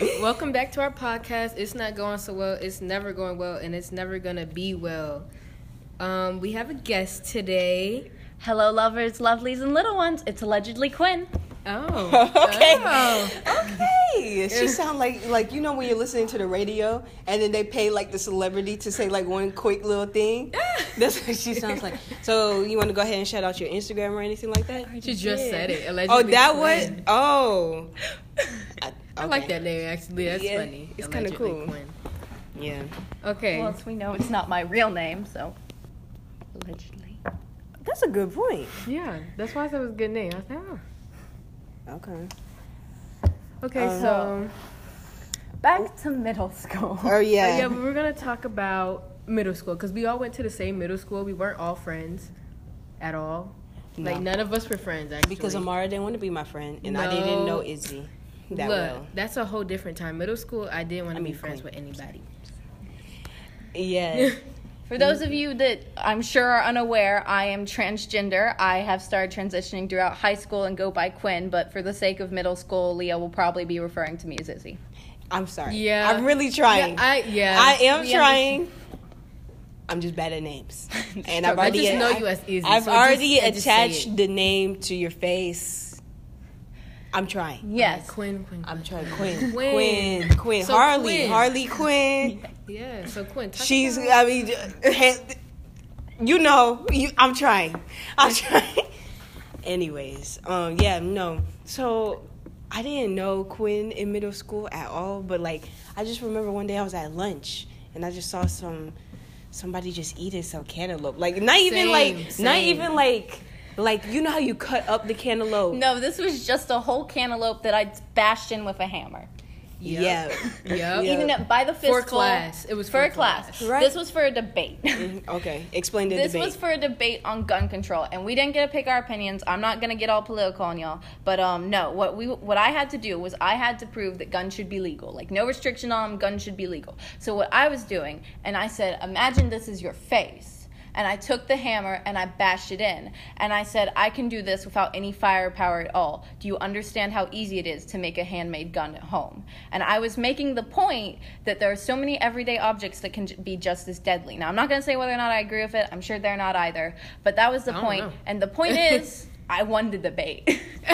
Welcome back to our podcast. It's not going so well. It's never going well, and it's never gonna be well. Um, we have a guest today. Hello, lovers, lovelies, and little ones. It's allegedly Quinn. Oh, Okay. Oh. Okay, she sound like like you know when you're listening to the radio and then they pay like the celebrity to say like one quick little thing. That's what she sounds like. So you want to go ahead and shout out your Instagram or anything like that? She just said it. Allegedly Oh, that was oh. I like that name actually. That's Yeah, funny. it's kinda cool. Quinn. Yeah. Okay. Well, as we know, it's not my real name, so allegedly. That's a good point. yeah, that's why I said it was a good name. I was like, oh. Okay. Okay, Uh, so Back to middle school. Oh uh, yeah. yeah, we're gonna talk about middle school because we all went to the same middle school. We weren't all friends at all. No. Like none of us were friends actually. Because Amara didn't want to be my friend, and I didn't know Izzy that Look, well. that's a whole different time. Middle school, I didn't want to I be mean, friends Quinn. with anybody. Yeah. For those of you that I'm sure are unaware, I am transgender. I have started transitioning throughout high school and go by Quinn, but for the sake of middle school, Leah will probably be referring to me as Izzy. I'm sorry. Yeah. I'm really trying. Yeah, I yeah. I am We trying. I'm just bad at names, and I've I already. just know I- you as Izzy. I've so already just- I just say attached the name to your face. I'm trying. Yes. Quinn, Quinn. I'm trying. Quinn. Quinn. Quinn. Quinn. So Harley. Quinn. Harley Quinn. Yeah. So Quinn, talk She's. about- I mean, he- you know. You, I'm trying. I'm trying. Anyways, um, yeah, no. So I didn't know Quinn in middle school at all, but like I just remember one day I was at lunch and I just saw some somebody just eating some cantaloupe. Like not even Same, like not even like like you know how you cut up the cantaloupe. No, this was just a whole cantaloupe that I bashed in with a hammer. Yep. Yeah. Yep. Yeah. Even at- by the fistful. For class. It was for, for a class. class. Right. This was for a debate. Okay, explain the This debate. This was for a debate on gun control, and we didn't get to pick our opinions. I'm not gonna get all political on y'all, but um, no. What we what I had to do was I had to prove that guns should be legal, like no restriction on them. Guns should be legal. So what I was doing, and I said, imagine this is your face. And I took the hammer and I bashed it in. And I said, I can do this without any firepower at all. Do you understand how easy it is to make a handmade gun at home? And I was making the point that there are so many everyday objects that can be just as deadly. Now, I'm not going to say whether or not I agree with it. I'm sure they're not either. But that was the point. And the point is, I won the debate.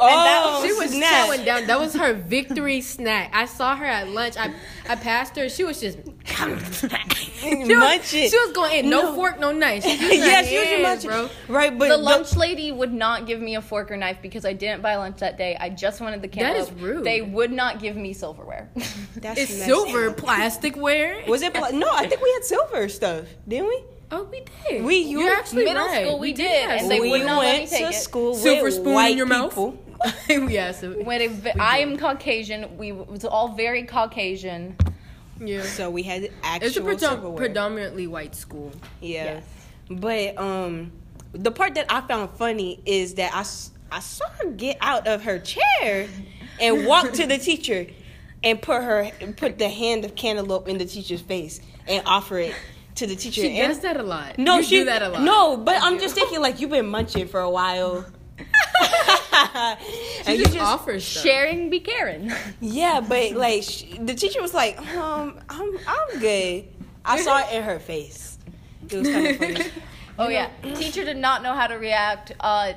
oh, She was snap. chowing down. That was her victory snack. I saw her at lunch. I I passed her. She was just she was, Munch it. She was going in. No, No. fork, no knife. She was using her yes, you should hands, bro. Right, but the the- lunch lady would not give me a fork or knife because I didn't buy lunch that day. I just wanted the That is rude. They would not give me silverware. That's It's silver plasticware. Was it? Pla- no, I think we had silver stuff, didn't we? Oh, we did. We- you- You're actually Middle right. school, we did, have and they we would not let me went take to it. school silver with spoon white in your people. mouth. yeah. So When it, v- I am Caucasian, we it was all very Caucasian. yeah. So we had actual It's a predom- predominantly white school. yeah. Yes. But um, the part that I found funny is that I I saw her get out of her chair and walk to the teacher and put her put the hand of cantaloupe in the teacher's face and offer it to the teacher. She And- does that a lot. No, You she that a lot. No, but I I'm do. just thinking like you've been munching for a while. She and you just, offers stuff. Sharing be Karen. Yeah, but like sh the teacher was like, um, I'm I'm good. I saw it in her face. It was kind of funny. Oh yeah, teacher did not know how to react. Uh,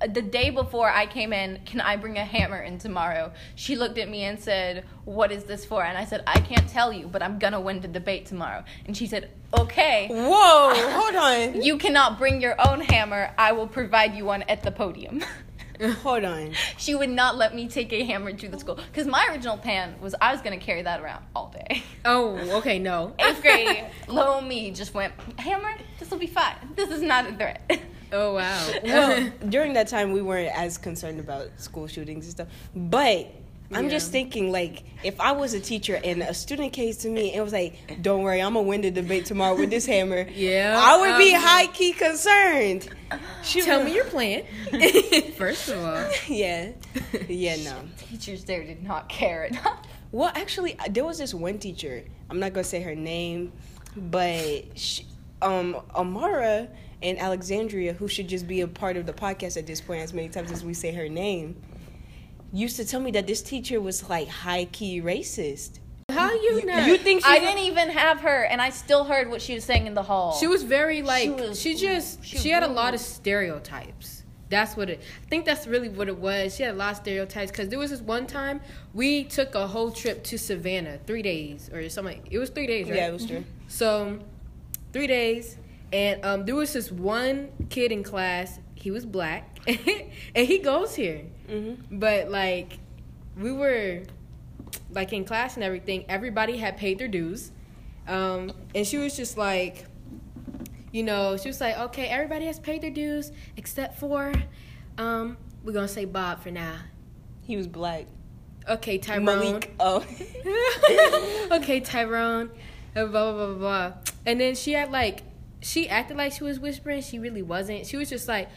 the day before I came in, can I bring a hammer in tomorrow? She looked at me and said, "What is this for?" And I said, "I can't tell you, but I'm gonna win the debate tomorrow." And she said, "Okay." Whoa, hold on, You cannot bring your own hammer. I will provide you one at the podium. Uh, hold on. she would not let me take a hammer to the school because my original plan was I was to carry that around all day. Oh, okay, no. Eighth grade, little me just went hammer. This will be fine. This is not a threat. Oh wow. Well, during that time we weren't as concerned about school shootings and stuff, but. I'm just thinking, like, if I was a teacher and a student came to me and was like, "Don't worry, I'm gonna win the debate tomorrow with this hammer," Yeah, I would be um, high key concerned. She Tell would- me your plan. First of all. yeah, yeah, no. Teachers there did not care enough. Well, actually, uh, there was this one teacher. I'm not gonna say her name, but she, um, Amara and Alexandria, who should just be a part of the podcast at this point, as many times as we say her name, used to tell me that this teacher was like high key racist. How you know? You think she I didn't even have her, and I still heard what she was saying in the hall. She was very like she, was- just she she, had a lot of stereotypes. That's what it. I think that's really what it was. She had a lot of stereotypes because there was this one time we took a whole trip to Savannah, three days or something. It was three days, right? Yeah, it was true. So, three days, and um, there was this one kid in class. He was black, and he goes here. Mm-hmm. But like, we were like in class and everything. Everybody had paid their dues, um, and she was just like, you know, she was like, okay, everybody has paid their dues except for, um, we're gonna say Bob for now. He was black. Okay, Tyrone. Malik. Oh. okay, Tyrone. blah blah blah blah. And then she had like she acted like she was whispering. She really wasn't. She was just like,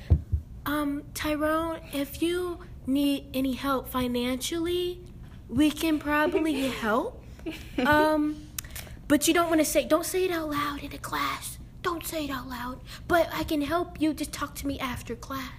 um, Tyrone, if you need any help financially, we can probably help. Um, but you don't want to say. Don't say it out loud in a class. Don't say it out loud. But I can help you. Just talk to me after class.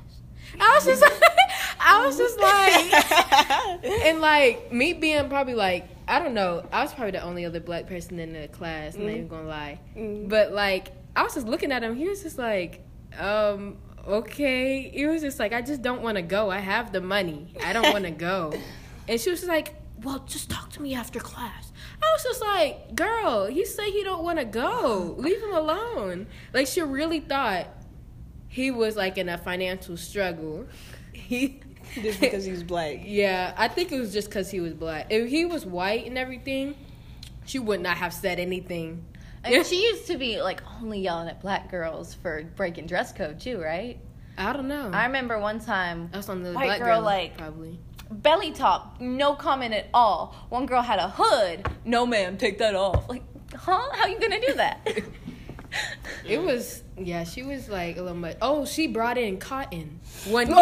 I was just, I was just like, and like me being probably like I don't know. I was probably the only other black person in the class. And I'm not even gonna lie. But like I was just looking at him. He was just like, um, okay. He was just like, I just don't want to go. I have the money. I don't want to go. And she was just like, well, just talk to me after class. I was just like, girl, he said he don't want to go. Leave him alone. Like she really thought he was like in a financial struggle. He Just because he was black. yeah, I think it was just because he was black. If he was white and everything, she would not have said anything. And she used to be like only yelling at black girls for breaking dress code too, right? I don't know. I remember one time That's on the White black girl, girl, like- probably. belly top, no comment at all. One girl had a hood, no ma'am, take that off. Like, huh? How you gonna do that? It was yeah. She was like a little much. Oh, she brought in cotton one.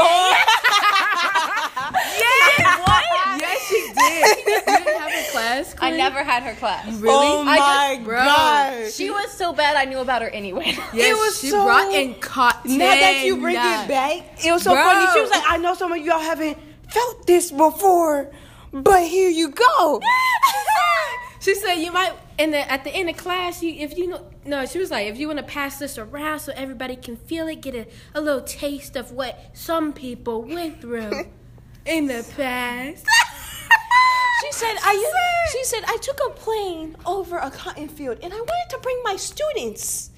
yeah, what? yes, she did. You didn't have a class. I never had her class. Really? Oh I my just- bro, god. She was so bad, I knew about her anyway. Yes, It was she so- brought in cotton. Now that you bring it back, it was so funny. She was like, I know some of y'all haven't felt this before, but here you go. She said you might, and then at the end of class, you if you know, no, she was like, if you want to pass this around so everybody can feel it, get a, a little taste of what some people went through in the past. She said, I, she said, I took a plane over a cotton field and I wanted to bring my students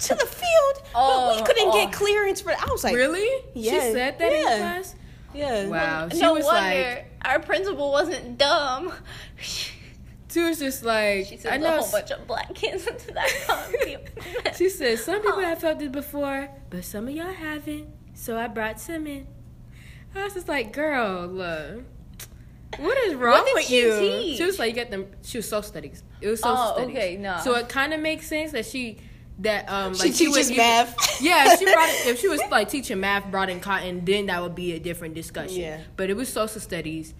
to the field, but Oh, we couldn't oh. get clearance for I was like, really? Yeah. She said that in Yeah. class. Yeah. Wow. She no was wonder like, our principal wasn't dumb. she was just like, She I sent a know. whole bunch of black kids into that cotton She said some people have felt it before, but some of y'all haven't. So I brought some in. I was just like, girl, look. What is wrong did with she you? teach? She was like, you got them. She was social studies. It was social Oh, studies. okay, no. So it kind of makes sense that she that um She like teaches would- math. Yeah, if she brought it, if she was like teaching math, brought in cotton, then that would be a different discussion. Yeah. But it was social studies.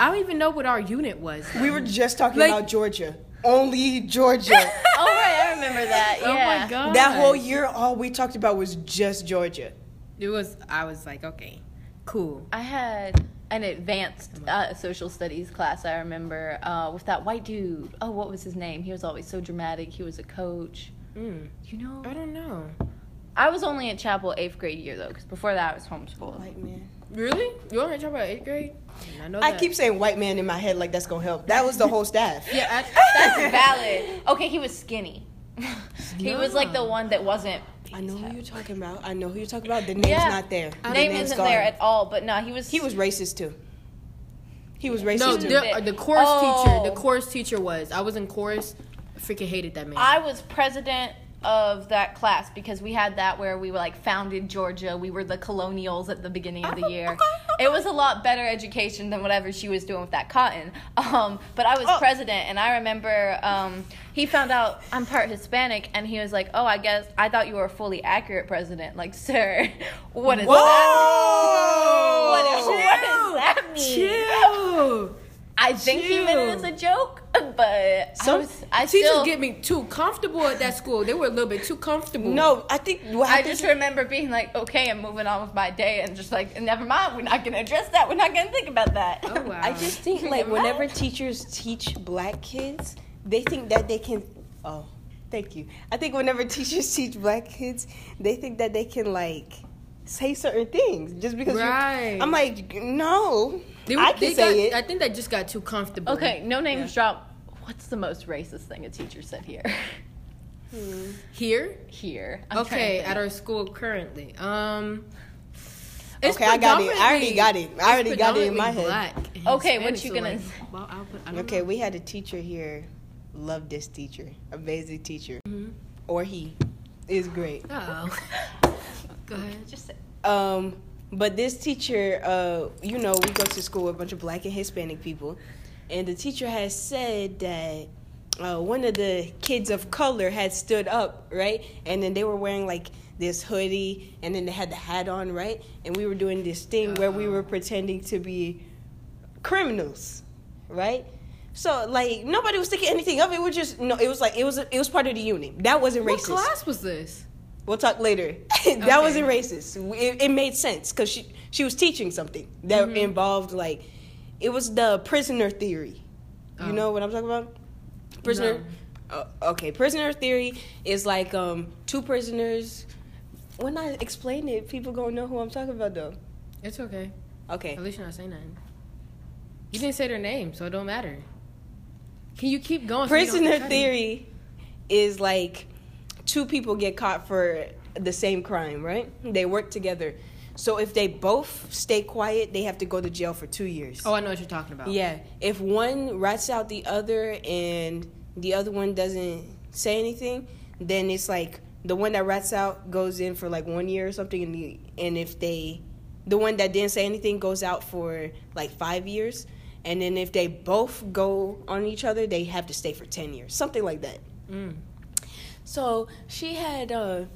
I don't even know what our unit was. We were just talking Like- about Georgia. Only Georgia. oh right, I remember that. Oh Yeah. my god. that whole year, all we talked about was just Georgia. It was. I was like, okay, cool. I had an advanced uh, social studies class. I remember uh, with that white dude. Oh, what was his name? He was always so dramatic. He was a coach. Mm. You know, I don't know. I was only at chapel eighth grade year though, because before that I was homeschooled. White man. Really? You want to talk about eighth grade? I know. I that. keep saying white man in my head like that's gonna help. That was the whole staff. Yeah, I, That's valid. Okay, he was skinny. he was like the one that wasn't. I know who you're talking about. I know who you're talking about. The name's Yeah. not there. The Name name's isn't gone. there at all, but no, he was. He was racist too. He was racist no, too. the, uh, the chorus Oh. teacher. The oh. chorus teacher was. I was in chorus. I freaking hated that man. I was president of that class because we had that where we were like founded Georgia. We were the colonials at the beginning of the year. It was a lot better education than whatever she was doing with that cotton. Um, but I was Oh. president, and I remember um, he found out I'm part Hispanic, and he was like, "Oh, I guess I thought you were a fully accurate president." Like, sir, what is that? What, is, what does that mean? Chill. I think he meant it as a joke, but I, Some was, I Teachers still. get me too comfortable at that school. They were a little bit too comfortable. No, I think what I just remember being like, okay, I'm moving on with my day, and just like, never mind, we're not gonna address that. We're not gonna think about that. Oh wow. I just think like whenever teachers teach black kids, they think that they can. Oh, thank you. I think whenever teachers teach black kids, they think that they can like say certain things just because. you're- Right. I'm like, no, They, I can they say got, I think they just got too comfortable. Okay, no names Yeah. drop. What's the most racist thing a teacher said here? Here. here. I'm Okay, at our school currently. Um. it's Okay, I got it. I already got it. I already got it in my head. Black and Okay, what you so, gonna like, s- well, I'll put- I don't Okay, know. we had a teacher here. Love this teacher, amazing teacher, Mhm. or he is great. Oh. Go ahead. Just say- Um, but this teacher, uh, you know, we go to school with a bunch of black and Hispanic people, and the teacher has said that uh, one of the kids of color had stood up, right? And then they were wearing like this hoodie, and then they had the hat on, right? And we were doing this thing where we were pretending to be criminals, right? So like nobody was thinking anything of it. We just no, it was like it was it was part of the unit. That wasn't What racist. What class was this? We'll talk later. that Okay. wasn't racist. It, it made sense because she she was teaching something that Mhm. involved like it was the prisoner theory. You Oh. know what I'm talking about? Prisoner. Uh, okay, prisoner theory is like um two prisoners. When I explain it, people gonna know who I'm talking about though. It's okay. Okay. At least you're not saying nothing. You didn't say their name, so it don't matter. Can you keep going? so you Prisoner cutting? theory is like two people get caught for the same crime, right? They work together. So if they both stay quiet, they have to go to jail for two years. Oh, I know what you're talking about. Yeah. If one rats out the other and the other one doesn't say anything, then it's like the one that rats out goes in for like one year or something, and the, and if they, the one that didn't say anything goes out for like five years, and then if they both go on each other, they have to stay for ten years, something like that. Mm. So she had uh,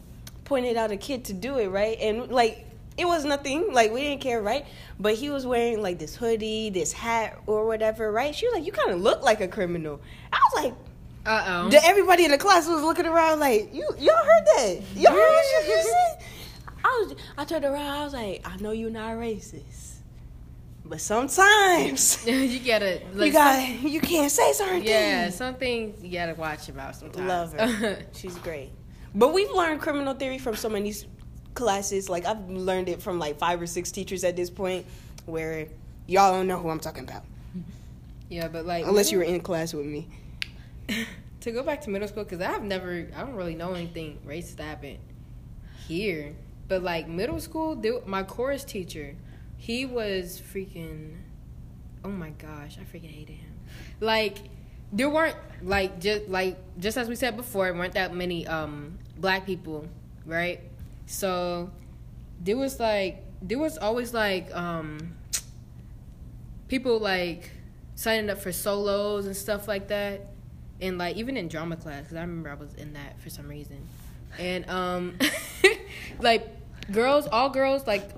pointed out a kid to do it, right? And like it was nothing, like we didn't care, right? But he was wearing like this hoodie, this hat, or whatever, right? She was like, "You kind of look like a criminal." I was like, Uh oh. everybody in the class was looking around like, "You, y'all heard that? Y'all heard what she just said?" I was, I turned around, I was like, "I know you're not racist, but sometimes you gotta. Like, you got, you can't say certain Yeah, things." some things you gotta watch about sometimes. Love her. She's great. But we've learned criminal theory from so many classes. Like I've learned it from like five or six teachers at this point, where y'all don't know who I'm talking about yeah, but like unless you were in class with me. to go back to middle school because I've never, I don't really know anything racist happened here. But like middle school, my chorus teacher, he was freaking. Oh my gosh, I freaking hated him. Like there weren't like just like just as we said before, weren't that many um black people, right? So there was like there was always like um people like signing up for solos and stuff like that and like even in drama class because i remember i was in that for some reason and um like girls all girls like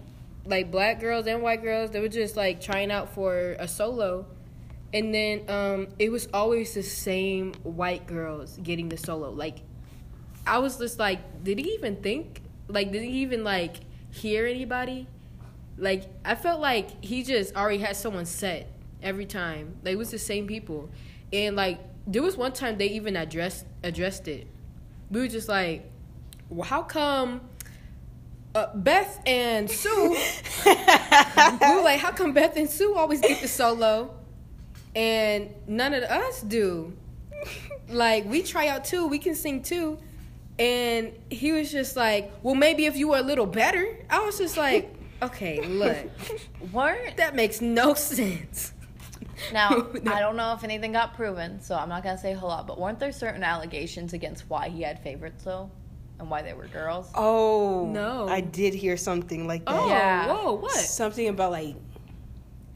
like black girls and white girls they were just like trying out for a solo and then um it was always the same white girls getting the solo like i was just like did he even think like did he even like hear anybody like I felt like he just already had someone set every time. Like it was the same people, and like there was one time they even addressed addressed it. We were just like, well, how come uh, Beth and Sue? we were like, how come Beth and Sue always get the solo, and none of us do? Like we try out too, we can sing too. And he was just like, well, maybe if you were a little better. I was just like, okay, look, Weren't that makes no sense. now I don't know if anything got proven, so I'm not gonna say a whole lot. But weren't there certain allegations against why he had favorites though, and why they were girls? Oh No. I did hear something like that. Oh, Yeah. whoa, what? Something about like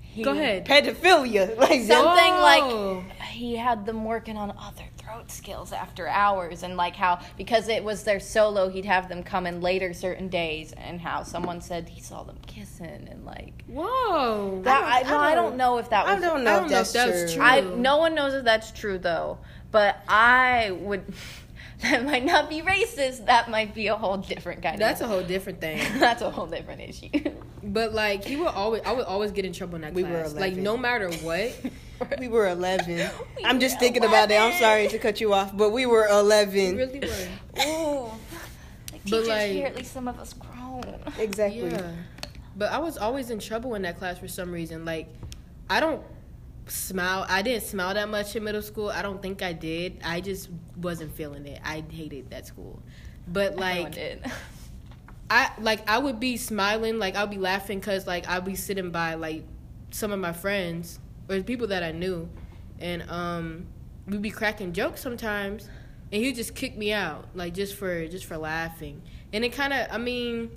He- Go ahead. pedophilia, like. Something Whoa. like he he had them working on other throat skills after hours and like how because it was their solo he'd have them come in later certain days and how someone said he saw them kissing and like Whoa. that I, I no, I, don't- don't know if that was I don't know I don't know that's, if that's true. true. I no one knows if that's true though, but I would. That might not be racist. That might be a whole different kind of That's a whole different thing. that's a whole different issue. But like he would always, I would always get in trouble in that We were class. like no matter what. We were 11. We I'm just were thinking about it. I'm sorry to cut you off, but we were 11. We 11. really were. Ooh, like But, teachers like- here, at least some of us grown. Exactly. Yeah. But I was always in trouble in that class for some reason. Like, I don't smile. I didn't smile that much in middle school. I don't think I did. I just wasn't feeling it. I hated that school. But like. I like I would be smiling, like I'd be laughing because like I'd be sitting by like some of my friends or people that I knew, and um we'd be cracking jokes sometimes, and he'd just kick me out like just for just for laughing, and it kind of I mean,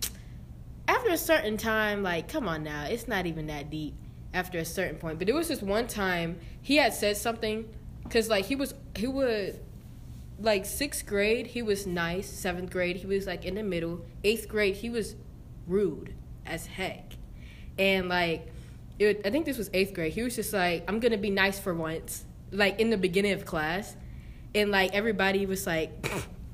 after a certain time, like come on now, it's not even that deep after a certain point, but it was just one time he had said something because like he was he would like sixth grade, he was nice. Seventh grade, he was like in the middle. Eighth grade, he was rude as heck. And like, it, I think this was eighth grade. He was just like, I'm gonna be nice for once, like in the beginning of class, and like everybody was like,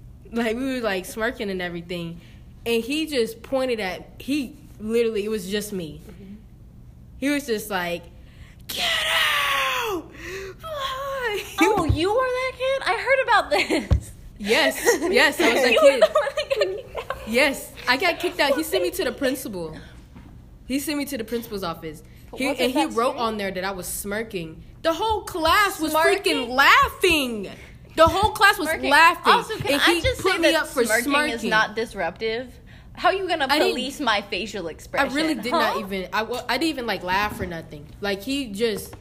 like we were like smirking and everything, and he just pointed at he literally it was just me. Mm-hmm. He was just like, get out. oh, you were that kid? I heard about this. Yes, yes, I was that you were kid. the one that got kicked out. Yes, I got kicked out. He sent me to the principal. He sent me to the principal's office. He, and he wrote on there that I was smirking. The whole class was Smirking? freaking laughing. The whole class was Smirking. laughing. Also, can and I he just put say me that up for smirking, smirking. is not disruptive? How are you gonna I police my facial expression? I really did huh? not even. I, I didn't even like laugh or nothing. Like he just,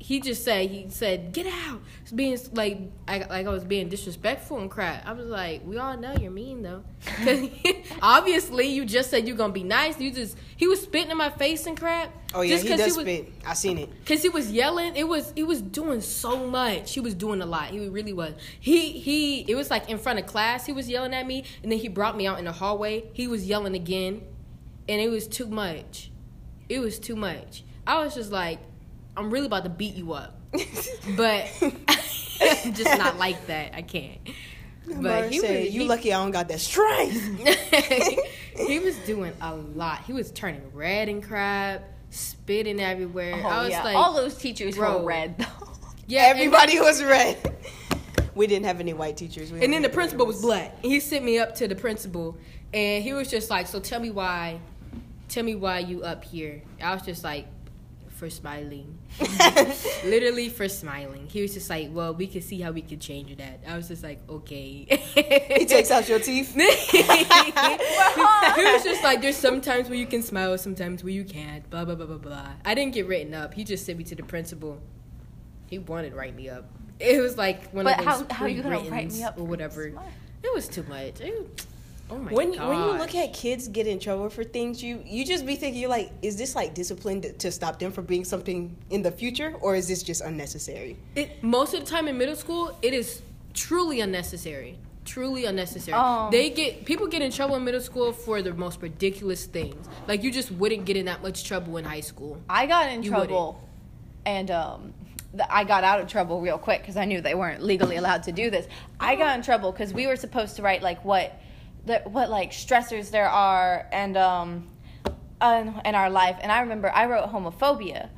he just said he said get out. It's being like I like I was being disrespectful and crap. I was like, we all know you're mean though obviously you just said you're gonna be nice. You just he was spitting in my face and crap. Oh yeah, just he does was, spit. I seen it. Cause he was yelling, it was he was doing so much. He was doing a lot. He really was. He he. It was like in front of class. He was yelling at me, and then he brought me out in the hallway. He was yelling again, and it was too much. It was too much. I was just like, I'm really about to beat you up, but just not like that. I can't. But he said, "You he- lucky I don't got that strength." he was doing a lot. He was turning red and crap, spitting everywhere. Oh, I was yeah. like, all those teachers bro. were red though. yeah, Everybody was red. We didn't have any white teachers. We And then the principal was black. He sent me up to the principal, and he was just like, "So tell me why, tell me why you up here." I was just like, "For smiling, literally for smiling." He was just like, "Well, we can see how we can change that." I was just like, "Okay." he takes out your teeth. he was just like, "There's sometimes where you can smile, sometimes where you can't." Blah blah blah blah blah. I didn't get written up. He just sent me to the principal. He wanted to write me up. It was like one But of those how- how you gonna write me up or whatever. It was too much. It- oh my when god. when you look at kids get in trouble for things, you you just be thinking you're like, is this like discipline to, to stop them from being something in the future, or is this just unnecessary? it, most of the time in middle school, it is truly unnecessary. Truly unnecessary. Um, they get people get in trouble in middle school for the most ridiculous things. Like you just wouldn't get in that much trouble in high school. I got in You trouble, and um, th- I got out of trouble real quick because I knew they weren't legally allowed to do this. I got in trouble because we were supposed to write like what, what like stressors there are and um, in, in our life. And I remember I wrote homophobia.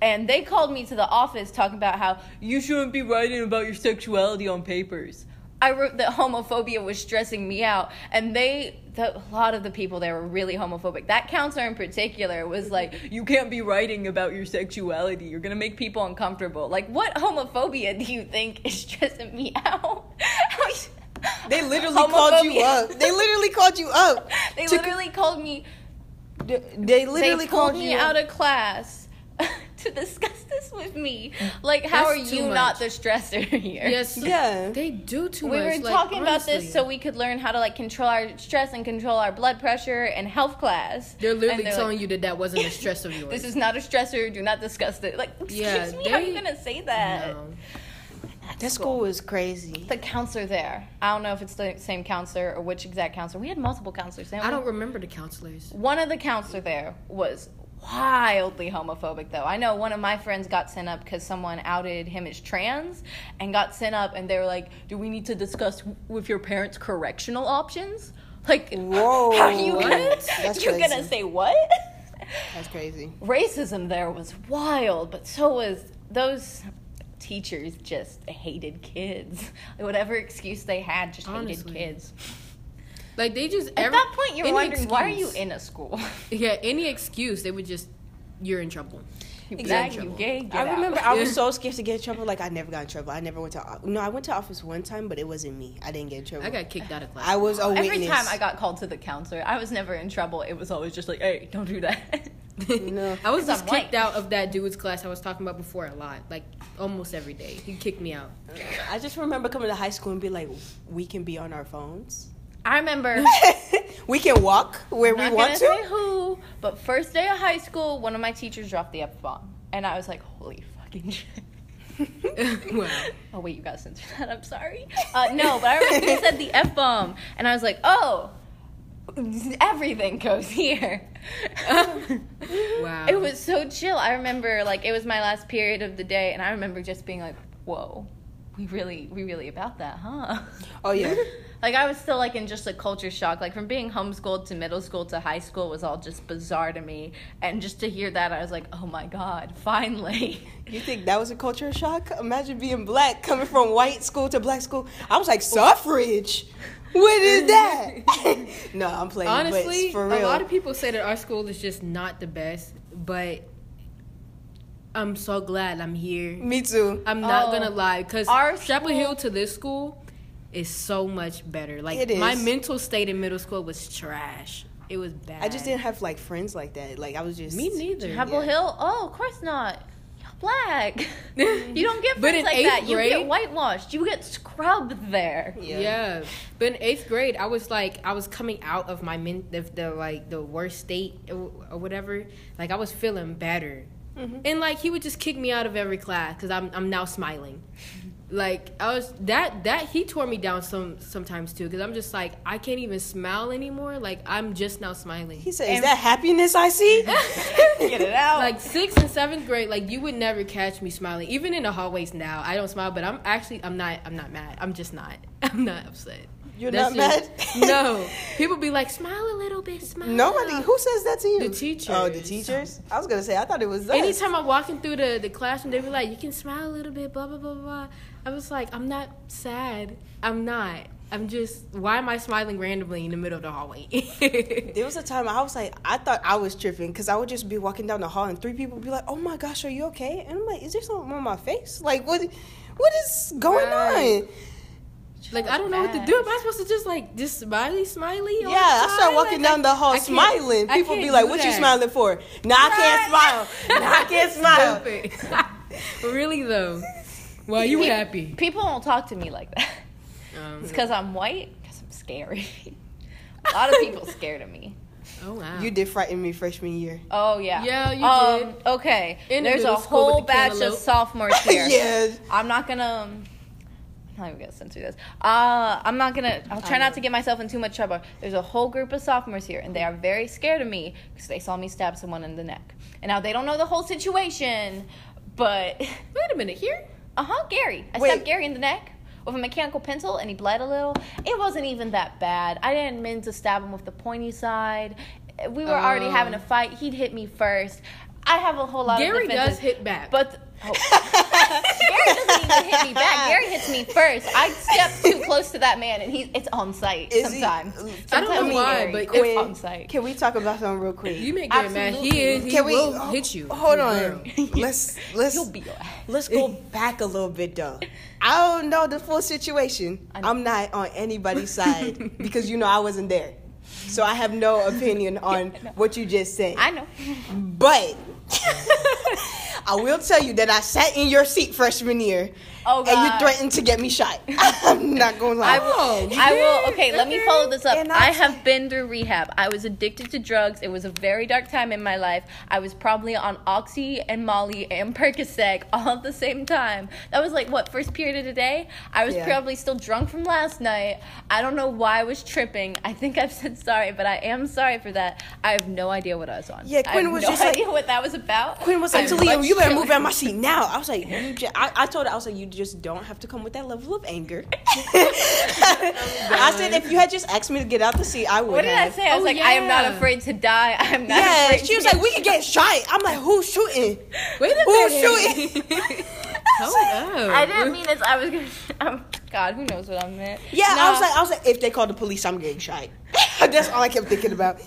And they called me to the office talking about how you shouldn't be writing about your sexuality on papers. I wrote that homophobia was stressing me out, and they, the, a lot of the people there were really homophobic. That counselor in particular was like, "You can't be writing about your sexuality. You're gonna make people uncomfortable." Like, what homophobia do you think is stressing me out? How you- They literally called you up. They literally called you up. They to- literally called me. They, they literally they called me you out up. of class to discuss this with me. Mm. Like, how That's are too you not the stressor here? Yes. Yeah. They do too we much. were like, talking about this so we could learn how to like control our stress and control our blood pressure in health class. They're literally And telling like, you that that wasn't a stress of yours. This is not a stressor. Do not discuss it. Like, excuse Yeah, me. How are you gonna say that? No. That school was crazy. The counselor there. I don't know if it's the same counselor or which exact counselor. We had multiple counselors. I don't remember the counselors. One of the counselor there was wildly homophobic though. I know one of my friends got sent up because someone outed him as trans and got sent up and they were like, Do we need to discuss with your parents correctional options? Like Whoa, how are you gonna you're gonna say what? That's crazy. Racism there was wild, but so was those teachers just hated kids. Like, whatever excuse they had, just Honestly. hated kids. Like they just At every- that point, you're wondering why are you in a school? Yeah, any excuse they would just you're in trouble. You Exactly. you gay. Get I out. remember I was so scared to get in trouble. Like I never got in trouble. I never went to no. I went to office one time, but it wasn't me. I didn't get in trouble. I got kicked out of class. I was a witness. Every time I got called to the counselor, I was never in trouble. It was always just like, "Hey, don't do that." No. I was just I'm kicked white. out of that dude's class I was talking about before a lot, like almost every day. He kicked me out. I just remember coming to high school and be like, we can be on our phones. I remember. we can walk where I'm we want gonna say who, but first day of high school, one of my teachers dropped the f bomb, and I was like, "Holy fucking shit!" wow. Oh wait, you got censored that. I'm sorry. Uh, no, but I remember he said the f bomb, and I was like, "Oh, everything goes here." Wow. It was so chill. I remember like it was my last period of the day, and I remember just being like, "Whoa, we really, we really about that, huh?" Oh yeah. like I was still like in just a culture shock. Like from being homeschooled to middle school to high school was all just bizarre to me, and just to hear that, I was like, "Oh my god, finally!" You think that was a culture shock? Imagine being black coming from white school to black school. I was like suffrage. What is that? no, I'm playing. Honestly, but for a lot of people say that our school is just not the best, but I'm so glad I'm here. Me too. I'm not Oh, gonna lie, because our Chapel school- Hill to this school is so much better. Like It is. my mental state in middle school was trash. It was bad. I just didn't have like friends like that. Like I was just Me neither. Chapel Yeah. Hill? Oh, of course not. You're black. you don't get But friends in like eighth that. You get whitewashed. You get scrubbed there. Yeah. Yeah. but in eighth grade, I was like, I was coming out of my men, the, the like the worst state or, or whatever. Like I was feeling better, Mhm. and like he would just kick me out of every class because I'm I'm now smiling. Like I was that that he tore me down some sometimes too because I'm just like I can't even smile anymore. Like I'm just now smiling. He said, "Is And- that happiness I see?" Get it out. like sixth and seventh grade, like you would never catch me smiling. Even in the hallways now, I don't smile, but I'm actually I'm not I'm not mad. I'm just not. I'm not upset. You're That's not just- mad. no, people be like, smile a little bit, smile. Nobody. Who says that to you? The teachers. Oh, the teachers. I was gonna say. I thought it was us. Anytime I'm walking through the, the classroom, they be like, you can smile a little bit, blah blah blah blah. I was like, I'm not sad. I'm not. I'm just. Why am I smiling randomly in the middle of the hallway? There was a time I was like, I thought I was tripping because I would just be walking down the hall and three people would be like, "Oh my gosh, are you okay?" And I'm like, "Is there something on my face? Like, what? What is going Right. on?" Like I don't know what to do. Am I supposed to just like just smiley smiley? all Yeah, the I start walking Like, down the hall I smiling. People be like, do "What you smiling for?" Nah, I can't smile. Nah, I can't smile. Really though, why are you Pe- happy? People don't talk to me like that. Um, It's because I'm white. Because I'm scary. A lot of people scared of me. oh wow. You did frighten me freshman year. Oh yeah. Yeah, you um, did. Okay. In There's a middle school with whole the batch of cantaloupe. sophomores here. yeah. I'm not gonna. Um, I'm not even gonna censor this. Uh, I'm not gonna. I'll try not to get myself in too much trouble. There's a whole group of sophomores here, and they are very scared of me because they saw me stab someone in the neck. And now they don't know the whole situation, but Wait a minute here. uh huh, Gary. I Wait. stabbed Gary in the neck with a mechanical pencil, and he bled a little. It wasn't even that bad. I didn't mean to stab him with the pointy side. We were already Oh. having a fight. He'd hit me first. I have a whole lot Gary of defenses, does hit back. but. Oh. Gary doesn't even hit me back. Gary hits me first. I step too close to that man, and he it's on sight Is he- sometimes. I don't know why, Gary, but it's Quinn, on sight. Can we talk about something real quick? you make Gary mad. He is. He Can we will oh, hit you. Hold on. girl. let's let's He'll beat your ass. let's go back a little bit though. I don't know the full situation. I know. I'm not on anybody's side because you know I wasn't there. So I have no opinion on what you just said. I know. But I will tell you that I sat in your seat freshman year, Oh, and you threatened to get me shot. I'm not gonna lie. I will. Oh, you I will. Okay, let me follow this up. I- I have been through rehab. I was addicted to drugs. It was a very dark time in my life. I was probably on Oxy and Molly and Percocet all at the same time. That was like what first period of the day. I was Yeah. probably still drunk from last night. I don't know why I was tripping. I think I've said sorry, but I am sorry for that. I have no idea what I was on. Yeah, Quinn was no just like- idea what that was about. Quinn was like, Talia, much you better move out of my seat now. I was like, you just, I, I told her, I was like, you just don't have to come with that level of anger. I said, if you had just asked me to get out the seat, I would What did I say? I was Oh, like, I am not afraid to die. I am not Yeah, afraid she was to like, we could get shot. I'm like, who's shooting? Wait a Who's minute. shooting? Hold up. I didn't mean this. I was gonna. Um, God, who knows what I meant? Yeah, I was like, I was like, if they call the police, I'm getting shot. That's all I kept thinking about.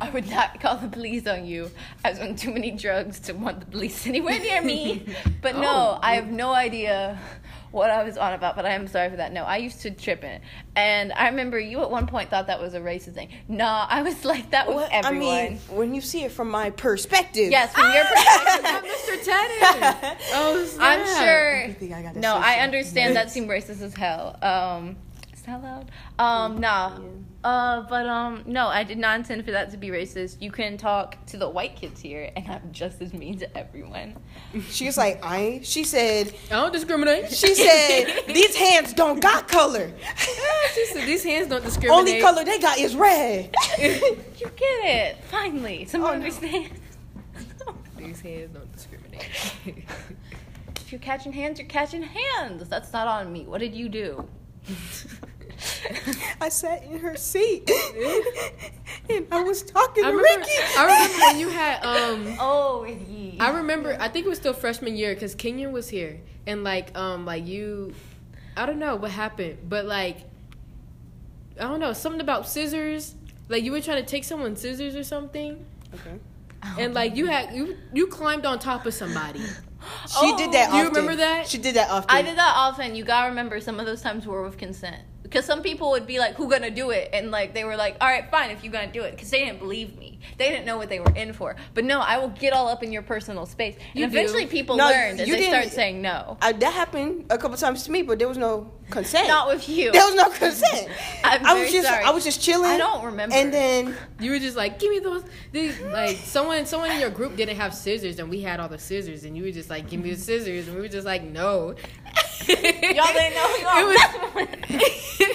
I would not call the police on you. I was on too many drugs to want the police anywhere near me. But no, Oh. I have no idea what I was on about. But I am sorry for that. No, I used to trip in it, and I remember you at one point thought that was a racist thing. Nah, I was like that with Well, I mean, when you see it from my perspective. yes, from your perspective. Not Mr. Teddy. Oh, snap. I'm sure. You think I No, I understand that seemed racist as hell. Um, is that loud? Um, nah. Uh, but um, no, I did not intend for that to be racist. You can talk to the white kids here, and I'm just as mean to everyone. She's like, I. She said, I don't discriminate. she said, these hands don't got color. She said, these hands don't discriminate. Only color they got is red. you get it finally. Someone Oh, no. understands. These hands don't discriminate. if you're catching hands, you're catching hands. That's not on me. What did you do? I sat in her seat and I was talking I to remember, Ricky. I remember when you had um Oh, ye. I remember I think it was still freshman year because Kenyon was here and like um like you I don't know what happened but like I don't know something about scissors like you were trying to take someone's scissors or something Okay. and like you had you you climbed on top of somebody She did that Do you often. remember that? She did that often. I did that often. You gotta remember some of those times were with consent. Because some people would be like, "Who gonna do it?" And like they were like, "All right, fine, if you gonna do it," because they didn't believe me. They didn't know what they were in for. But no, I will get all up in your personal space. And You do. eventually, people No, learned and they didn't- start saying no. I, that happened a couple times to me, but there was no consent. Not with you. There was no consent. I'm I was very just sorry. I was just chilling. I don't remember. And then you were just like give me those these like someone someone in your group didn't have scissors and we had all the scissors and you were just like give me the scissors and we were just like no Y'all didn't know y'all it was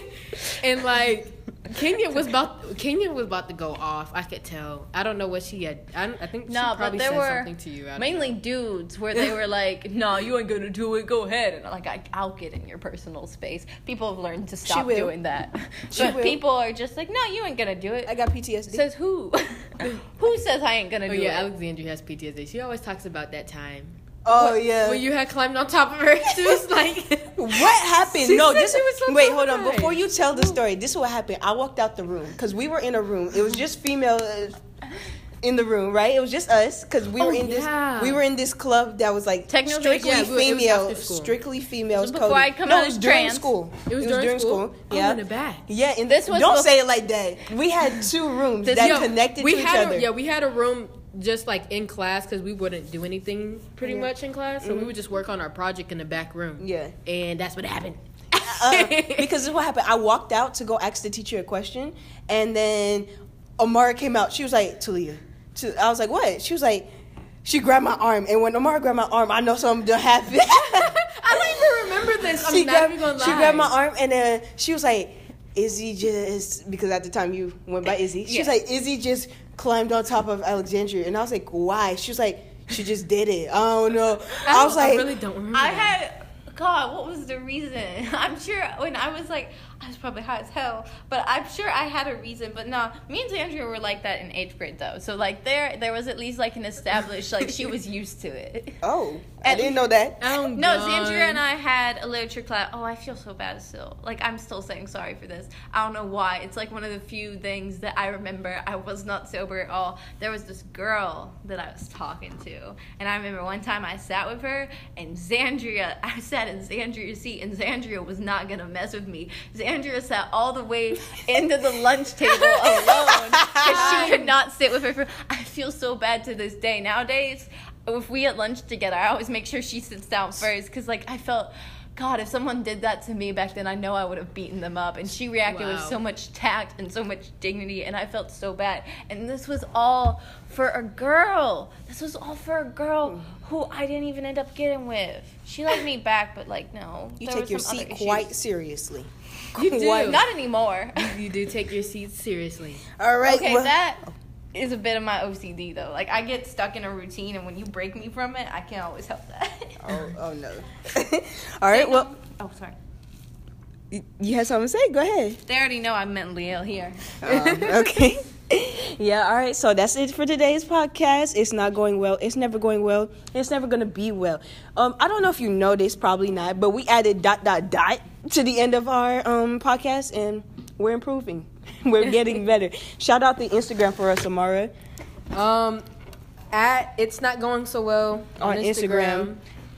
and like Kenya was about Kenya was about to go off. I could tell. I don't know what she had. I, I think she No, but probably there said were something to you. Don't mainly know. dudes where they were like, "No, you ain't gonna do it. Go ahead." And I'm like, I, "I'll get in your personal space." People have learned to stop will. doing that. She but will. people are just like, "No, you ain't gonna do it." I got PTSD. Says who? who says I ain't gonna Oh do yeah, it? Alexandria has PTSD. She always talks about that time oh yeah. when you had climbed on top of her. She was like, What happened? She no, this was so wait, hold on. Before you tell the story, this is what happened. I walked out the room because we were in a room. It was just female uh, in the room, right? It was just us because we Oh, were in yeah. this. We were in this club that was like Technically, strictly yeah, it was female, strictly females. before coded. I come no, out it was as during trans. school. It was during school? Oh, Yeah, in the back. Yeah, and This was don't bef- say it like that. We had two rooms This- that Yo, connected we to each had other. Yeah, we had a room just like in class because we wouldn't do anything pretty Yeah. much in class, so we would just work on our project in the back room. Yeah. and that's what happened. uh, because this is what happened. I walked out to go ask the teacher a question, and then Amara came out. She was like, Talia. I was like, what? She was like, she grabbed my arm, and when Amara grabbed my arm, I know something done happened. I don't even remember this. I'm she not grabbed, even gonna lie. she grabbed my arm, and then she was like, Izzy just because at the time you went by Izzy. She was Yeah. like, Izzy just climbed on top of Alexandria, and I was like, why? She was like, she just did it. I don't know. I, was like, I really don't remember. I that. had God, what was the reason? I'm sure when I was like, I was probably high as hell, but I'm sure I had a reason. But nah, me and Andrea were like that in eighth grade though. So like there, there was at least like an established like she was used to it. oh, I didn't know that. Oh, I'm No, done. Zandria and I had a literature class. Oh, I feel so bad still. Like I'm still saying sorry for this. I don't know why. It's like one of the few things that I remember. I was not sober at all. There was this girl that I was talking to, and I remember one time I sat with her, and Zandria. I sat in Zandria's seat, and Zandria was not gonna mess with me. Zandria sat all the way into the lunch table alone because she could not sit with her. Friend. I feel so bad to this day. Nowadays, if we at lunch together, I always make sure she sits down first because like I felt. God, if someone did that to me back then, I know I would have beaten them up. And she reacted with so much tact and so much dignity, and I felt so bad. And this was all for a girl. This was all for a girl who I didn't even end up getting with. She liked me back, but like no. You take your seat quite seriously. You do. Not anymore. You do take your seats seriously. All right. okay, well- that is a bit of my OCD though. Like I get stuck in a routine, and when you break me from it, I can't always help that. Oh, oh no. All right. Well, oh sorry. y- you had something to say? Go ahead. They already know I'm mentally ill here. Um, okay. yeah, all right. So that's it for today's podcast. It's not going well. It's never going well. It's never going to be well. Um, I don't know if you know this, probably not, but we added dot dot dot to the end of our um podcast, and we're improving. we're getting better. Shout out the Instagram for us, Amara. Um, at it's not going so well On Instagram.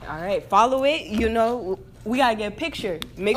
All right, follow it. You know, we gotta get a picture. Make